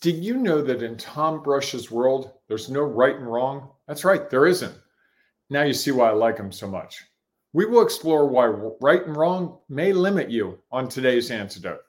Did you know that in Tom Brush's world, there's no right and wrong? That's right, there isn't. Now you see why I like him so much. We will explore why right and wrong may limit you on today's antidote.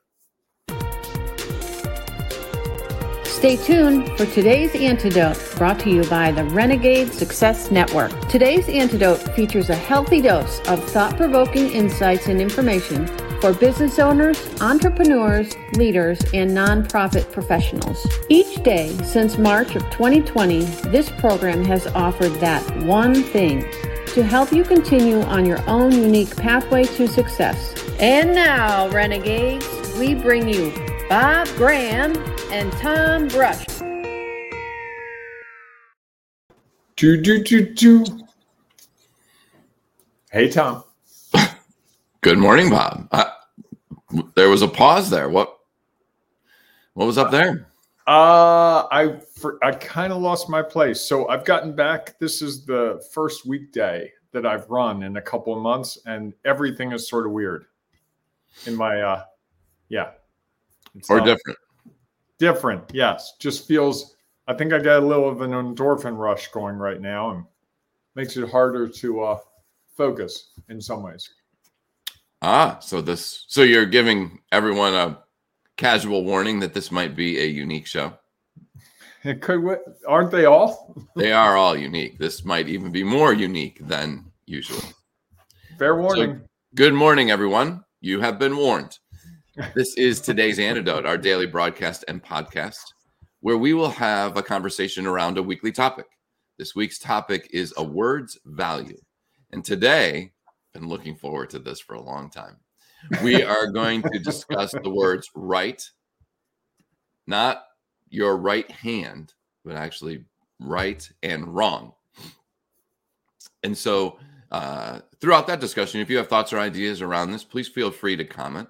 Stay tuned for today's antidote brought to you by the Renegade Success Network. Today's antidote features a healthy dose of thought provoking insights and information for business owners, entrepreneurs, leaders, and nonprofit professionals. Each day since March of 2020, this program has offered that one thing to help you continue on your own unique pathway to success. And now, Renegades, we bring you Bob Graham and Tom Brush. Do, do, do, do. Hey, Tom. Good morning, Bob. Uh, there was a pause there. What? What was up there? Uh, I for, I kind of lost my place. So I've gotten back. This is the first weekday that I've run in a couple of months, and everything is sort of weird. In my uh, yeah, it's or different. Different, yes. Just feels. I think I got a little of an endorphin rush going right now, and makes it harder to uh, focus in some ways. Ah, so this. So you're giving everyone a casual warning that this might be a unique show. It could, aren't they all? they are all unique. This might even be more unique than usual. Fair warning. So, good morning, everyone. You have been warned. This is today's antidote, our daily broadcast and podcast, where we will have a conversation around a weekly topic. This week's topic is a word's value. And today, been looking forward to this for a long time. We are going to discuss the words right, not your right hand, but actually right and wrong. And so, uh, throughout that discussion, if you have thoughts or ideas around this, please feel free to comment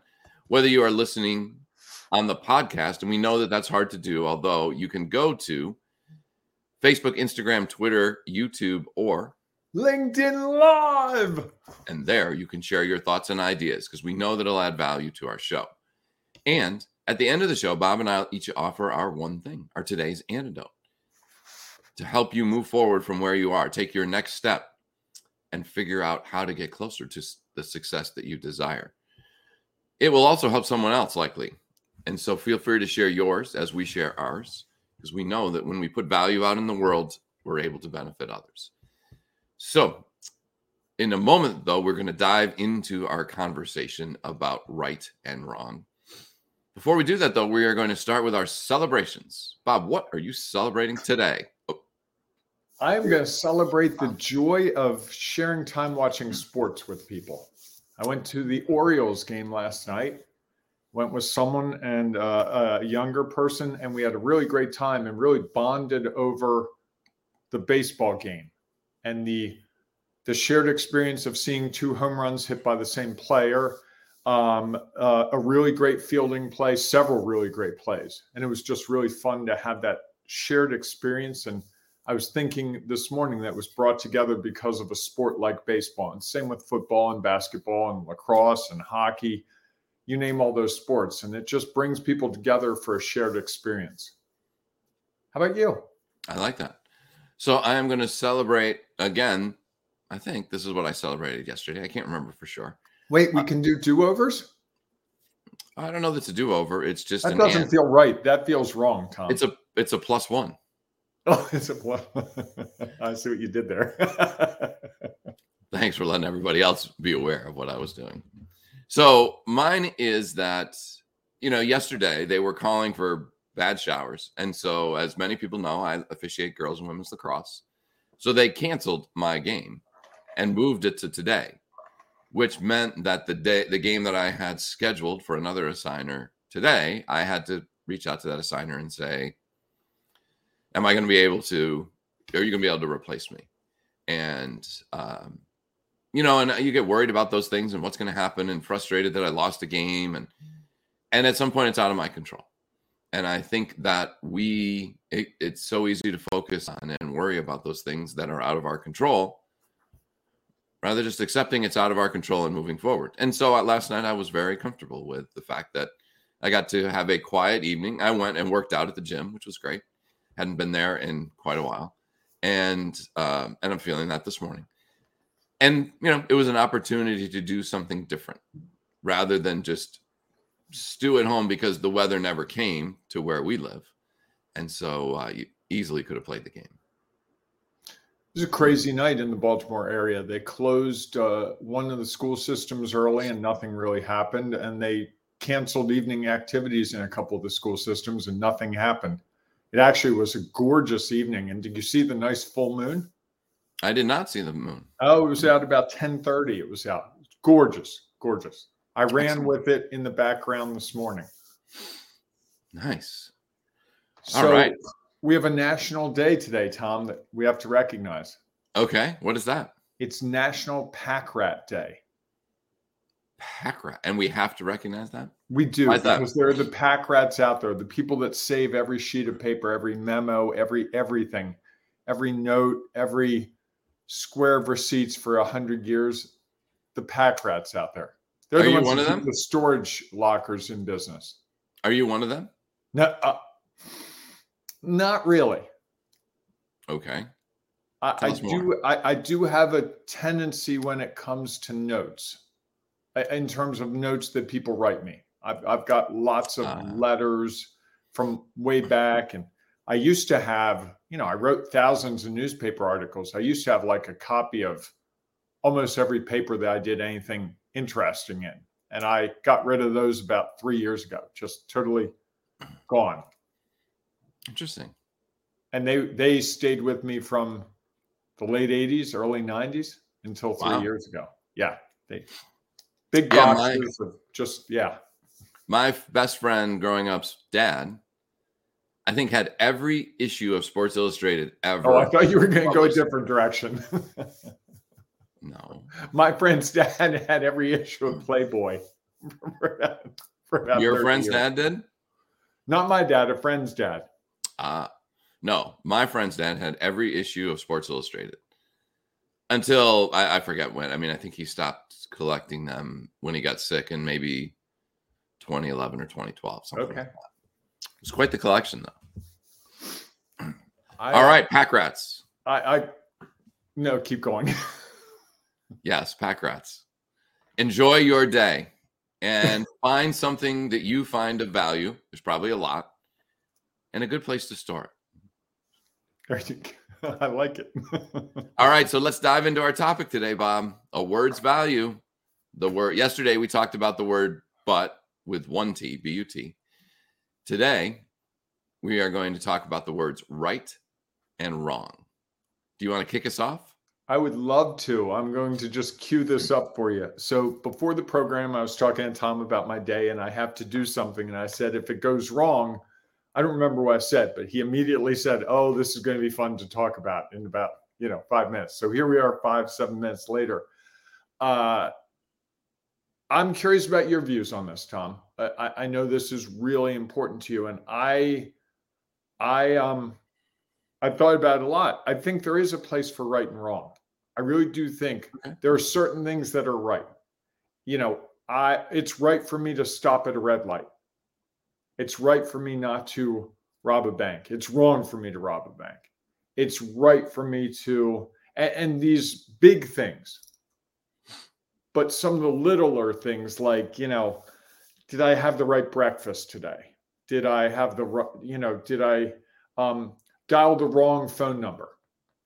whether you are listening on the podcast, and we know that that's hard to do, although you can go to Facebook, Instagram, Twitter, YouTube, or LinkedIn Live. And there you can share your thoughts and ideas because we know that it'll add value to our show. And at the end of the show, Bob and I'll each offer our one thing, our today's antidote to help you move forward from where you are, take your next step, and figure out how to get closer to the success that you desire. It will also help someone else, likely. And so feel free to share yours as we share ours, because we know that when we put value out in the world, we're able to benefit others. So, in a moment, though, we're going to dive into our conversation about right and wrong. Before we do that, though, we are going to start with our celebrations. Bob, what are you celebrating today? Oh. I'm going to celebrate the joy of sharing time watching sports with people. I went to the Orioles game last night. Went with someone and uh, a younger person, and we had a really great time and really bonded over the baseball game and the the shared experience of seeing two home runs hit by the same player, um, uh, a really great fielding play, several really great plays, and it was just really fun to have that shared experience and I was thinking this morning that was brought together because of a sport like baseball, and same with football and basketball and lacrosse and hockey. You name all those sports, and it just brings people together for a shared experience. How about you? I like that. So I am going to celebrate again. I think this is what I celebrated yesterday. I can't remember for sure. Wait, we uh, can do do overs? I don't know that's a do over. It's just that doesn't feel right. That feels wrong, Tom. It's a it's a plus one. Oh, it's a plus. I see what you did there. Thanks for letting everybody else be aware of what I was doing. So mine is that, you know, yesterday they were calling for bad showers. And so, as many people know, I officiate girls and women's lacrosse. So they canceled my game and moved it to today, which meant that the day, the game that I had scheduled for another assigner today, I had to reach out to that assigner and say, am I going to be able to, are you going to be able to replace me? And, um, you know, and you get worried about those things and what's going to happen and frustrated that I lost a game. And, and at some point it's out of my control. And I think that we, it, it's so easy to focus on and worry about those things that are out of our control rather just accepting it's out of our control and moving forward. And so uh, last night I was very comfortable with the fact that I got to have a quiet evening. I went and worked out at the gym, which was great. Hadn't been there in quite a while, and um, and I'm feeling that this morning. And you know, it was an opportunity to do something different rather than just stew at home because the weather never came to where we live, and so uh, you easily could have played the game. It was a crazy night in the Baltimore area. They closed uh, one of the school systems early, and nothing really happened. And they canceled evening activities in a couple of the school systems, and nothing happened. It actually was a gorgeous evening. And did you see the nice full moon? I did not see the moon. Oh, it was out about ten thirty. It was out. Gorgeous, gorgeous. I ran Excellent. with it in the background this morning. Nice. So All right. we have a national day today, Tom, that we have to recognize. Okay. What is that? It's National Pack Rat Day. Pack rat, and we have to recognize that. We do Why because there are the pack rats out there, the people that save every sheet of paper, every memo, every everything, every note, every square of receipts for a hundred years. The pack rats out there. They're Are the you ones one of them? The storage lockers in business. Are you one of them? No, uh, not really. Okay. I, I do. I, I do have a tendency when it comes to notes, uh, in terms of notes that people write me. I've I've got lots of Ah. letters from way back, and I used to have. You know, I wrote thousands of newspaper articles. I used to have like a copy of almost every paper that I did anything interesting in, and I got rid of those about three years ago. Just totally gone. Interesting. and they they stayed with me from the late 80s early 90s until three Wow. years ago yeah they big Yeah, my- boxes of just yeah My best friend growing up's dad, I think, had every issue of Sports Illustrated ever. oh i thought you were going to go a different direction no. my friend's dad had every issue of playboy for for Your friend's years. dad did? not my dad a friend's dad Uh, no, my friend's dad had every issue of Sports Illustrated until I, I forget when. I mean, I think he stopped collecting them when he got sick in maybe 2011 or 2012. Something like okay that. It was quite the collection, though. I, All right, pack rats. i i no keep going Yes, pack rats. Enjoy your day and find something that you find of value. There's probably a lot, and a good place to store it. i like it All right, so let's dive into our topic today, Bob. A word's value. The word yesterday we talked about the word but with one T, B U T. Today we are going to talk about the words right and wrong. Do you want to kick us off? I would love to. I'm going to just cue this up for you. So before the program, I was talking to Tom about my day and I have to do something. And I said, if it goes wrong, I don't remember what I said, but he immediately said, Oh, this is going to be fun to talk about in about, you know, five minutes. So here we are, five, seven minutes later. Uh, I'm curious about your views on this, Tom. I, I- know this is really important to you, and I, I, um, I've thought about it a lot. I think there is a place for right and wrong. I really do think Okay. there are certain things that are right. You know, I it's right for me to stop at a red light. It's right for me not to rob a bank. It's wrong for me to rob a bank. It's right for me to and, and these big things. But some of the littler things like, you know, did I have the right breakfast today? Did I have the you know, did I um dial the wrong phone number?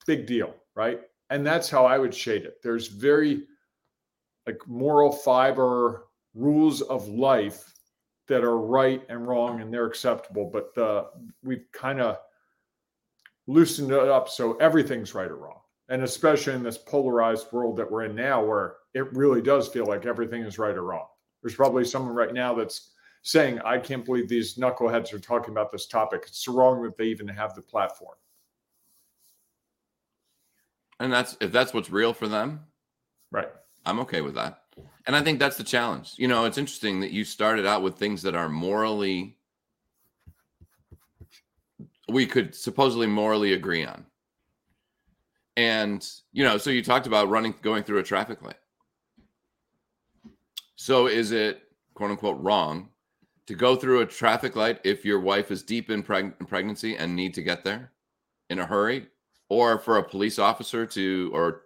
Big deal, right? And that's how I would shade it. There's very like moral fiber rules of life that are right and wrong and they're acceptable, but uh, we've kind of loosened it up so everything's right or wrong. And especially in this polarized world that we're in now, where it really does feel like everything is right or wrong. There's probably someone right now that's saying, I can't believe these knuckleheads are talking about this topic. It's wrong that they even have the platform. And that's if that's what's real for them, Right. I'm okay with that. And I think that's the challenge. You know, it's interesting that you started out with things that are morally we could supposedly morally agree on. And, you know, so you talked about running going through a traffic light. So is it quote unquote wrong to go through a traffic light if your wife is deep in, preg- in pregnancy and need to get there in a hurry, or for a police officer to or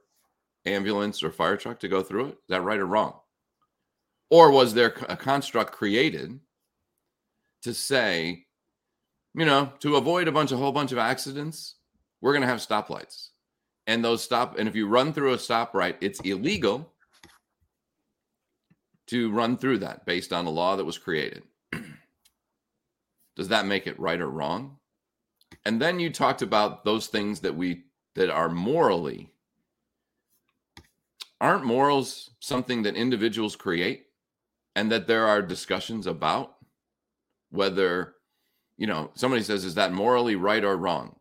ambulance or fire truck to go through it? Is that right or wrong? Or was there a construct created to say, you know, to avoid a bunch, a whole bunch of accidents, we're going to have stoplights. And those stop, and if you run through a stop right, it's illegal to run through that based on a law that was created. Does that make it right or wrong? And then you talked about those things that we that are morally. Aren't morals something that individuals create and that there are discussions about? Whether you know somebody says is that morally right or wrong?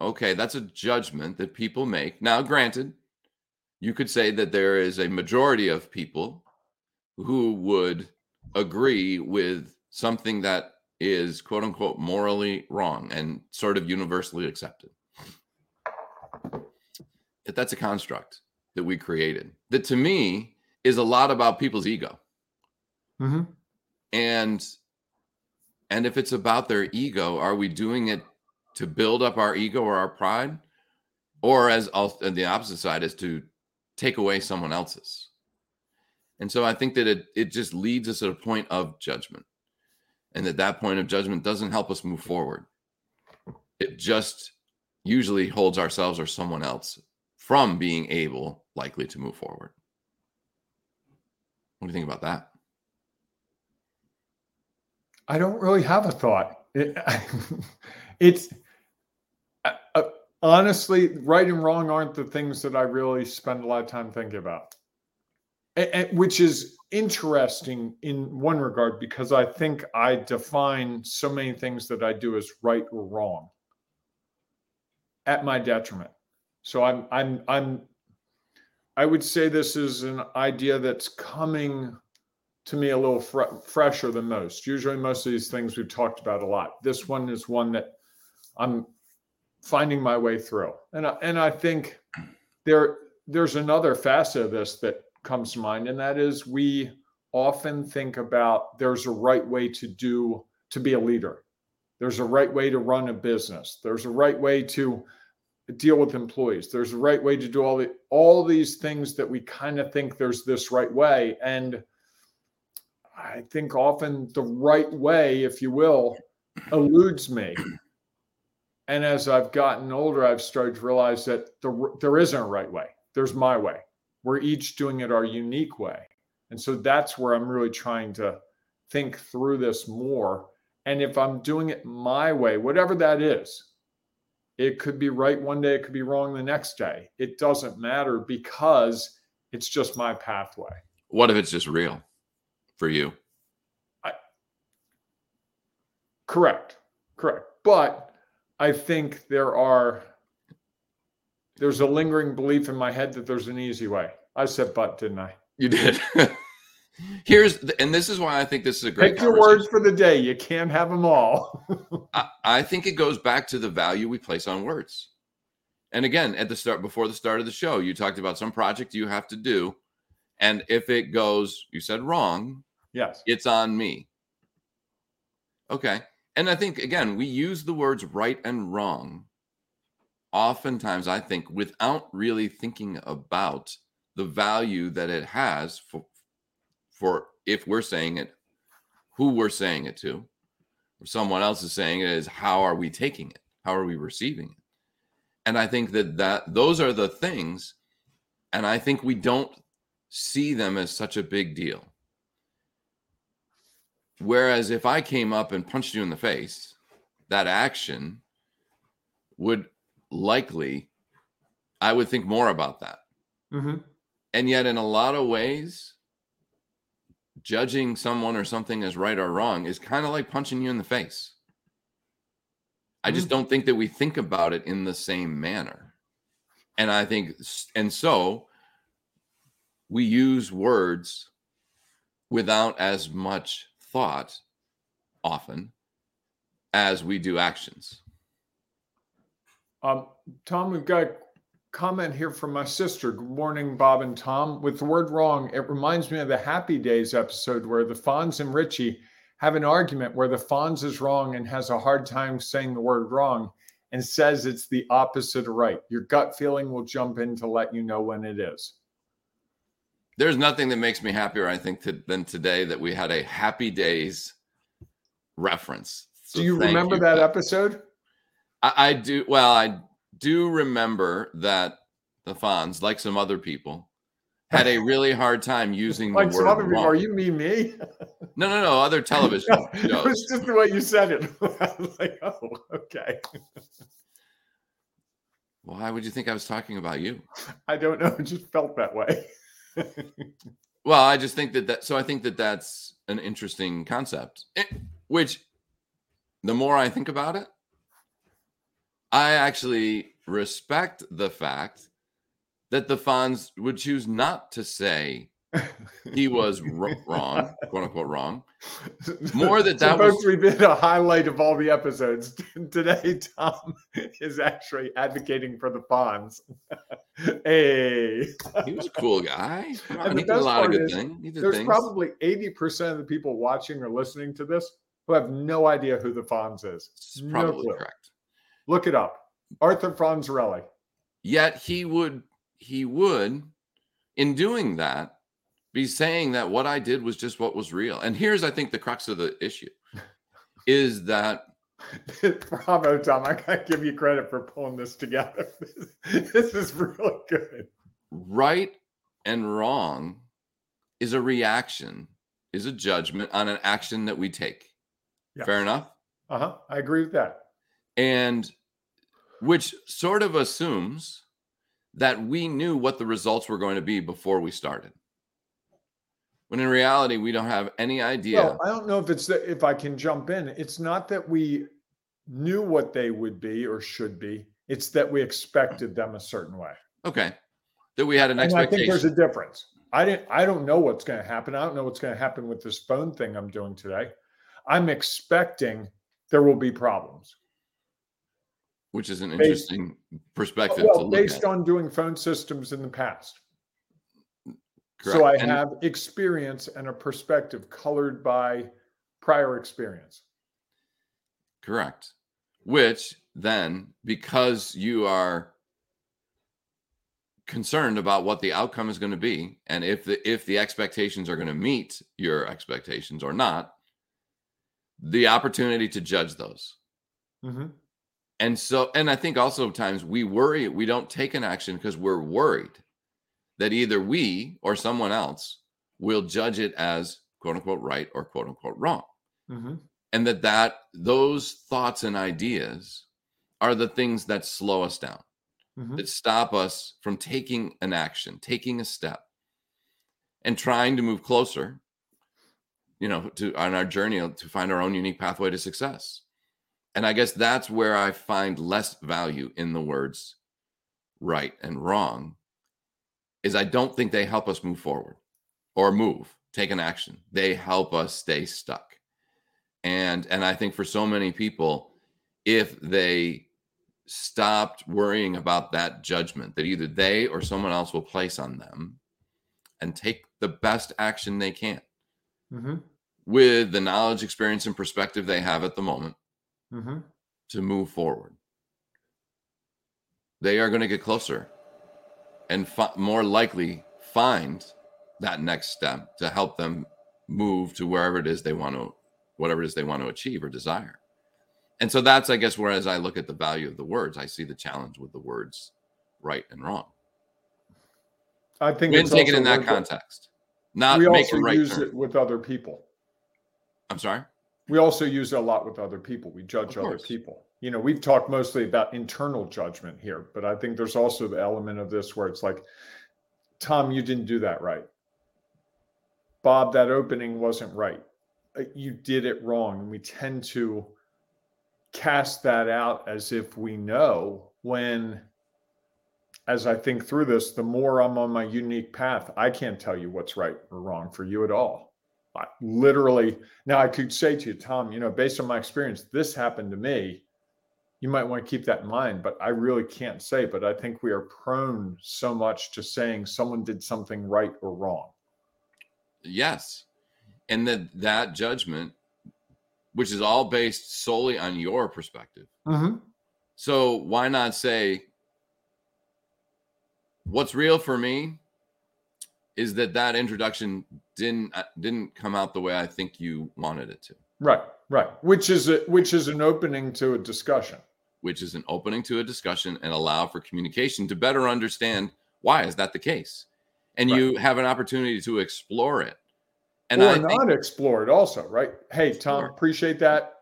Okay that's a judgment that people make. Now granted you could say that there is a majority of people who would agree with something that is quote unquote morally wrong and sort of universally accepted. That that's a construct that we created that to me is a lot about people's ego. Mm-hmm. and and if it's about their ego are we doing it to build up our ego or our pride? Or as also and the opposite side is to take away someone else's. And so i think that it it just leads us at a point of judgment and that that point of judgment doesn't help us move forward. It just usually holds ourselves or someone else from being able likely to move forward. What do you think about that? I don't really have a thought. It, it's uh, uh, honestly, right and wrong aren't the things that I really spend a lot of time thinking about, which is interesting in one regard because I think I define so many things that I do as right or wrong at my detriment. So I'm, I'm, I'm, I would say this is an idea that's coming to me a little fr- fresher than most. Usually, most of these things we've talked about a lot. This one is one that I'm finding my way through, and I, and I think there there's another facet of this that comes to mind, and that is we often think about there's a right way to do to be a leader. There's a right way to run a business. There's a right way to deal with employees. There's a right way to do all the all these things that we kind of think there's this right way and I think often the right way, if you will, eludes me. And as I've gotten older, I've started to realize that the, there isn't a right way. There's my way. We're each doing it our unique way. And so that's where I'm really trying to think through this more. And if I'm doing it my way, whatever that is, it could be right one day, it could be wrong the next day. It doesn't matter because it's just my pathway. What if it's just real for you? I, correct, correct. But I think there are there's a lingering belief in my head that there's an easy way. I said but, didn't I? You did. Here's the, and this is why I think this is a great. Pick your words for the day. You can't have them all. I, I think it goes back to the value we place on words. And again, at the start, before the start of the show, you talked about some project you have to do, and if it goes, you said wrong, yes, it's on me. Okay, and I think again, we use the words right and wrong. Oftentimes, I think without really thinking about the value that it has for for if we're saying it, who we're saying it to, or someone else is saying it is how are we taking it? How are we receiving it? And I think that that those are the things, and I think we don't see them as such a big deal. Whereas if I came up and punched you in the face, that action would likely, I would think more about that. mm-hmm. And yet, in a lot of ways, judging someone or something as right or wrong is kind of like punching you in the face. I just don't think that we think about it in the same manner. And I think, and so we use words without as much thought often as we do actions. Um, Tom, we've got a comment here from my sister. Good morning, Bob and Tom. With the word wrong, it reminds me of the Happy Days episode where the Fonz and Richie have an argument where the Fonz is wrong and has a hard time saying the word wrong and says it's the opposite of right. Your gut feeling will jump in to let you know when it is. There's nothing that makes me happier, I think, to, than today that we had a Happy Days reference. So do you remember you that episode? I, I do. Well, I do remember that the Fonz, like some other people, had a really hard time using like the word. Some other people, are you me me? no, no, no. Other television no, shows. It was just the way you said it. I was like, oh, okay. Why would you think I was talking about you? I don't know. It just felt that way. well, I just think that that. So I think that that's an interesting concept, it, eh, which the more I think about it, I actually respect the fact that the Fonz would choose not to say he was wrong, quote unquote wrong. More that that supposed was to be a highlight of all the episodes. Today, Tom is actually advocating for the Fonz. hey, he was a cool guy. He did a lot of good things. There's things. probably eighty percent of the people watching or listening to this who have no idea who the Fonz is. It's probably no correct. Look it up. Arthur Fonzarelli. Yet he would he would in doing that be saying that what I did was just what was real. And here's I think the crux of the issue is that Bravo, Tom. I gotta give you credit for pulling this together. this is really good. Right and wrong is a reaction, is a judgment on an action that we take. Yeah. Fair enough? Uh-huh. I agree with that. And which sort of assumes that we knew what the results were going to be before we started. When in reality, we don't have any idea. Well, I don't know if it's that if I can jump in. It's not that we knew what they would be or should be. It's that we expected them a certain way. Okay. That we had an and expectation. I think there's a difference. I didn't I don't know what's going to happen. I don't know what's going to happen with this phone thing I'm doing today. I'm expecting there will be problems which is an interesting based, perspective well, based at. on doing phone systems in the past. Correct. So I and, have experience and a perspective colored by prior experience. Correct. Which then, because you are concerned about what the outcome is going to be, and if the if the expectations are going to meet your expectations or not, the opportunity to judge those. Mm-hmm. And so, and I think also times we worry, we don't take an action because we're worried that either we or someone else will judge it as quote unquote right or quote unquote wrong. Mm-hmm. And that that those thoughts and ideas are the things that slow us down, mm-hmm. that stop us from taking an action, taking a step, and trying to move closer, you know, to on our journey to find our own unique pathway to success. And I guess that's where I find less value in the words right and wrong is I don't think they help us move forward or move, take an action. They help us stay stuck. And and I think for so many people if they stopped worrying about that judgment that either they or someone else will place on them and take the best action they can mm-hmm. with the knowledge, experience, and perspective they have at the moment mm-hmm. to move forward. They are going to get closer and fi- more likely find that next step to help them move to wherever it is they want to, whatever it is they want to achieve or desire. And so that's, I guess, where as I look at the value of the words, I see the challenge with the words right and wrong. I think we take it in that context, not we make also right use turn. it with other people. I'm sorry we also use it a lot with other people. We judge other people. You know, we've talked mostly about internal judgment here, but I think there's also the element of this where it's like, Tom, you didn't do that right. Bob, that opening wasn't right. Uh, you did it wrong. And we tend to cast that out as if we know when, as I think through this, the more I'm on my unique path, I can't tell you what's right or wrong for you at all I literally now I could say to you, Tom, you know, based on my experience, this happened to me. you might want to keep that in mind, but I really can't say. But I think we are prone so much to saying someone did something right or wrong. Yes. And that that judgment, which is all based solely on your perspective. Mm-hmm. So why not say what's real for me is that that introduction didn't uh, didn't come out the way I think you wanted it to. Right, right. Which is a, which is an opening to a discussion. Which is an opening to a discussion and allow for communication to better understand why is that the case, and right. you have an opportunity to explore it. And or I not think, explore it also, right? Hey, Tom, appreciate that.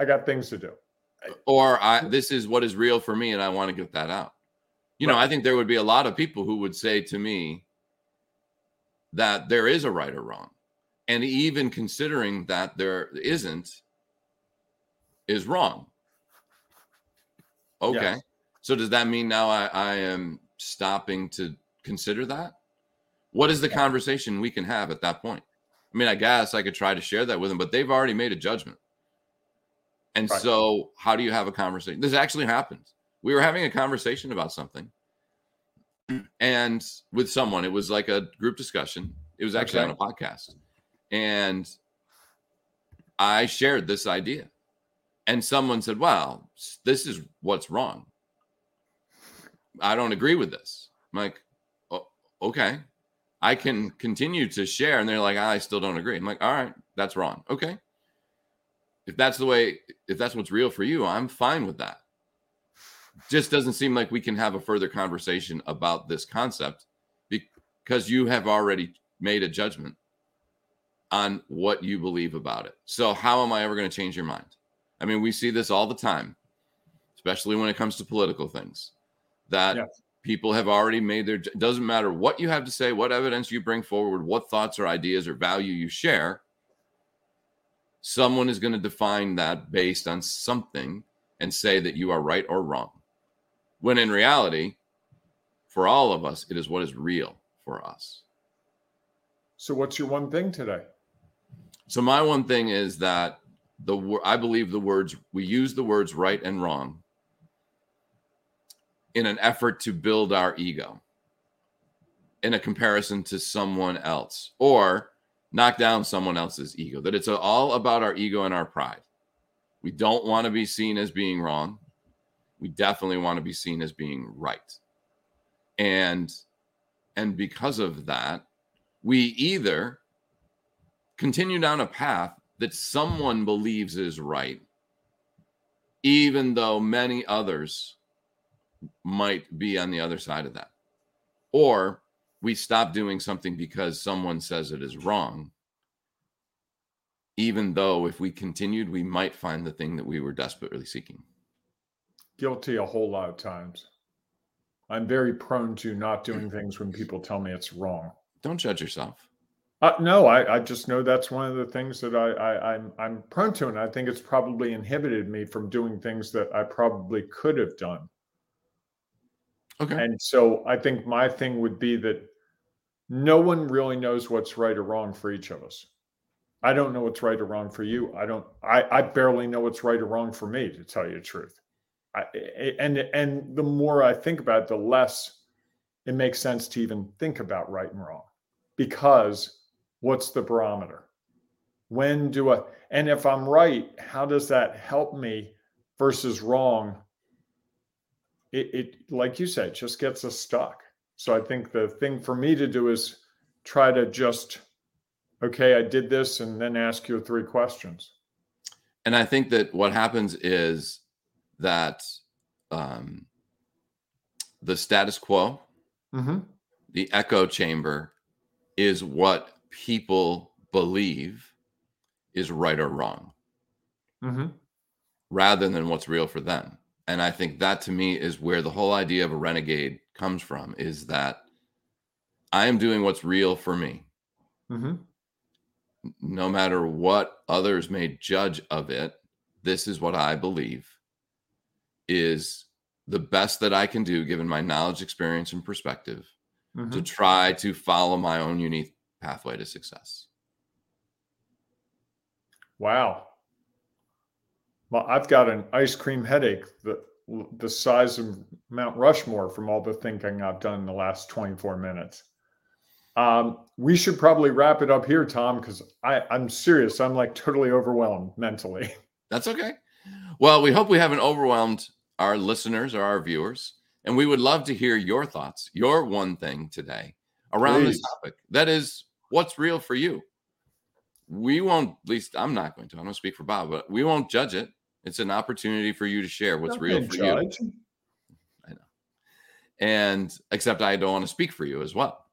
I got things to do. Or I this is what is real for me, and I want to get that out. You right. know, I think there would be a lot of people who would say to me that there is a right or wrong. And even considering that there isn't is wrong. Okay. Yes. So does that mean now I, I am stopping to consider that? What is the conversation we can have at that point? I mean, I guess I could try to share that with them, but they've already made a judgment. And right. so, how do you have a conversation? This actually happens. We were having a conversation about something, and with someone, it was like a group discussion. It was actually okay. on a podcast, and I shared this idea, and someone said, "Well, this is what's wrong. I don't agree with this." I'm like, oh, "Okay." I can continue to share. And they're like, I still don't agree. I'm like, all right, that's wrong. Okay. If that's the way, if that's what's real for you, I'm fine with that. Just doesn't seem like we can have a further conversation about this concept because you have already made a judgment on what you believe about it. So, how am I ever going to change your mind? I mean, we see this all the time, especially when it comes to political things. That yes people have already made their doesn't matter what you have to say what evidence you bring forward what thoughts or ideas or value you share someone is going to define that based on something and say that you are right or wrong when in reality for all of us it is what is real for us so what's your one thing today so my one thing is that the i believe the words we use the words right and wrong in an effort to build our ego in a comparison to someone else or knock down someone else's ego. That it's all about our ego and our pride. We don't want to be seen as being wrong. We definitely want to be seen as being right. And and because of that, we either continue down a path that someone believes is right even though many others might be on the other side of that. Or we stop doing something because someone says it is wrong, even though if we continued, we might find the thing that we were desperately seeking. Guilty a whole lot of times. I'm very prone to not doing things when people tell me it's wrong. Don't judge yourself. Uh, no, I, I just know that's one of the things that I, I I'm I'm prone to, and I think it's probably inhibited me from doing things that I probably could have done. Okay. And so I think my thing would be that no one really knows what's right or wrong for each of us. I don't know what's right or wrong for you. I don't. I, I barely know what's right or wrong for me, to tell you the truth. I, and and the more I think about it, the less it makes sense to even think about right and wrong, because what's the barometer? When do I? And if I'm right, how does that help me versus wrong it, it like you said just gets us stuck so i think the thing for me to do is try to just okay i did this and then ask you three questions and i think that what happens is that um, the status quo mm-hmm. the echo chamber is what people believe is right or wrong mm-hmm. rather than what's real for them and i think that to me is where the whole idea of a renegade comes from is that i am doing what's real for me mm-hmm. no matter what others may judge of it this is what i believe is the best that i can do given my knowledge experience and perspective mm-hmm. to try to follow my own unique pathway to success wow Well, I've got an ice cream headache the, the size of Mount Rushmore from all the thinking I've done in the last 24 minutes. Um, we should probably wrap it up here, Tom, because I'm serious. I'm like totally overwhelmed mentally. That's okay. Well, we hope we haven't overwhelmed our listeners or our viewers. And we would love to hear your thoughts, your one thing today around Please. this topic. That is what's real for you. We won't, at least I'm not going to, I don't speak for Bob, but we won't judge it. It's an opportunity for you to share what's real for judge. you. I know. And except I don't want to speak for you as well.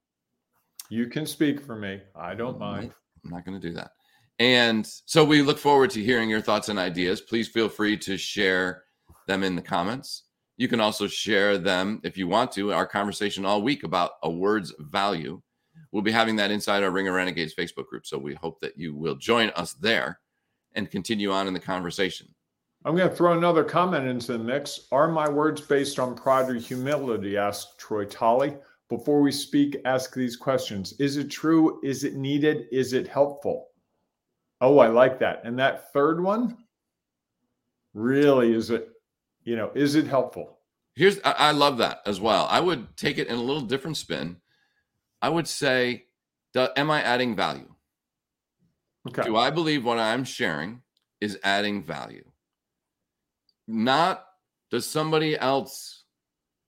You can speak for me. I don't mind. I'm not going to do that. And so we look forward to hearing your thoughts and ideas. Please feel free to share them in the comments. You can also share them if you want to. Our conversation all week about a word's value. We'll be having that inside our Ring of Renegades Facebook group. So we hope that you will join us there and continue on in the conversation. I'm going to throw another comment into the mix. Are my words based on pride or humility? asked Troy Tolley. Before we speak, ask these questions Is it true? Is it needed? Is it helpful? Oh, I like that. And that third one really is it you know, is it helpful? Here's I love that as well. I would take it in a little different spin. I would say, am I adding value? Okay. Do I believe what I'm sharing is adding value? Not does somebody else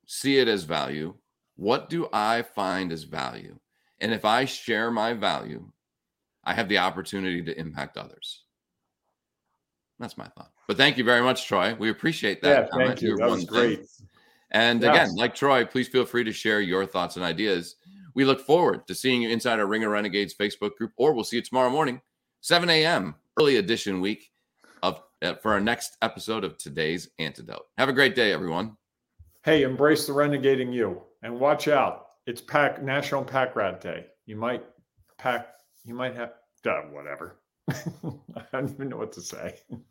see it as value? What do I find as value? And if I share my value, I have the opportunity to impact others. That's my thought. But thank you very much, Troy. We appreciate that. Yeah, thank you. That was great. Thing. And yes. again, like Troy, please feel free to share your thoughts and ideas. We look forward to seeing you inside our Ring of Renegades Facebook group, or we'll see you tomorrow morning, 7 a.m. early edition week of uh, for our next episode of today's antidote. Have a great day, everyone. Hey, embrace the renegading you, and watch out. It's Pack National Pack Rat Day. You might pack. You might have. Uh, whatever. I don't even know what to say.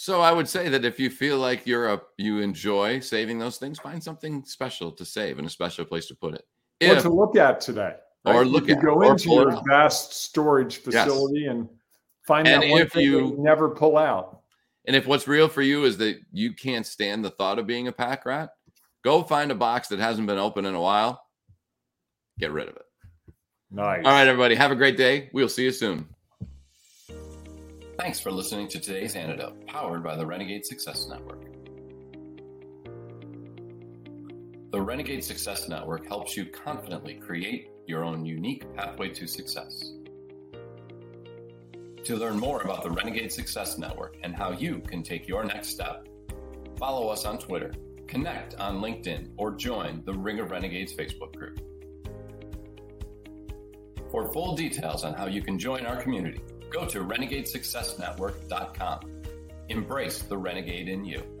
So I would say that if you feel like you're a you enjoy saving those things, find something special to save and a special place to put it. If, or to look at today. Right? Or look you at go into your vast storage facility yes. and find and that one thing you, you never pull out. And if what's real for you is that you can't stand the thought of being a pack rat, go find a box that hasn't been open in a while. Get rid of it. Nice. All right, everybody. Have a great day. We'll see you soon. Thanks for listening to today's antidote, powered by the Renegade Success Network. The Renegade Success Network helps you confidently create your own unique pathway to success. To learn more about the Renegade Success Network and how you can take your next step, follow us on Twitter, connect on LinkedIn, or join the Ring of Renegades Facebook group. For full details on how you can join our community, go to renegadesuccessnetwork.com. Embrace the renegade in you.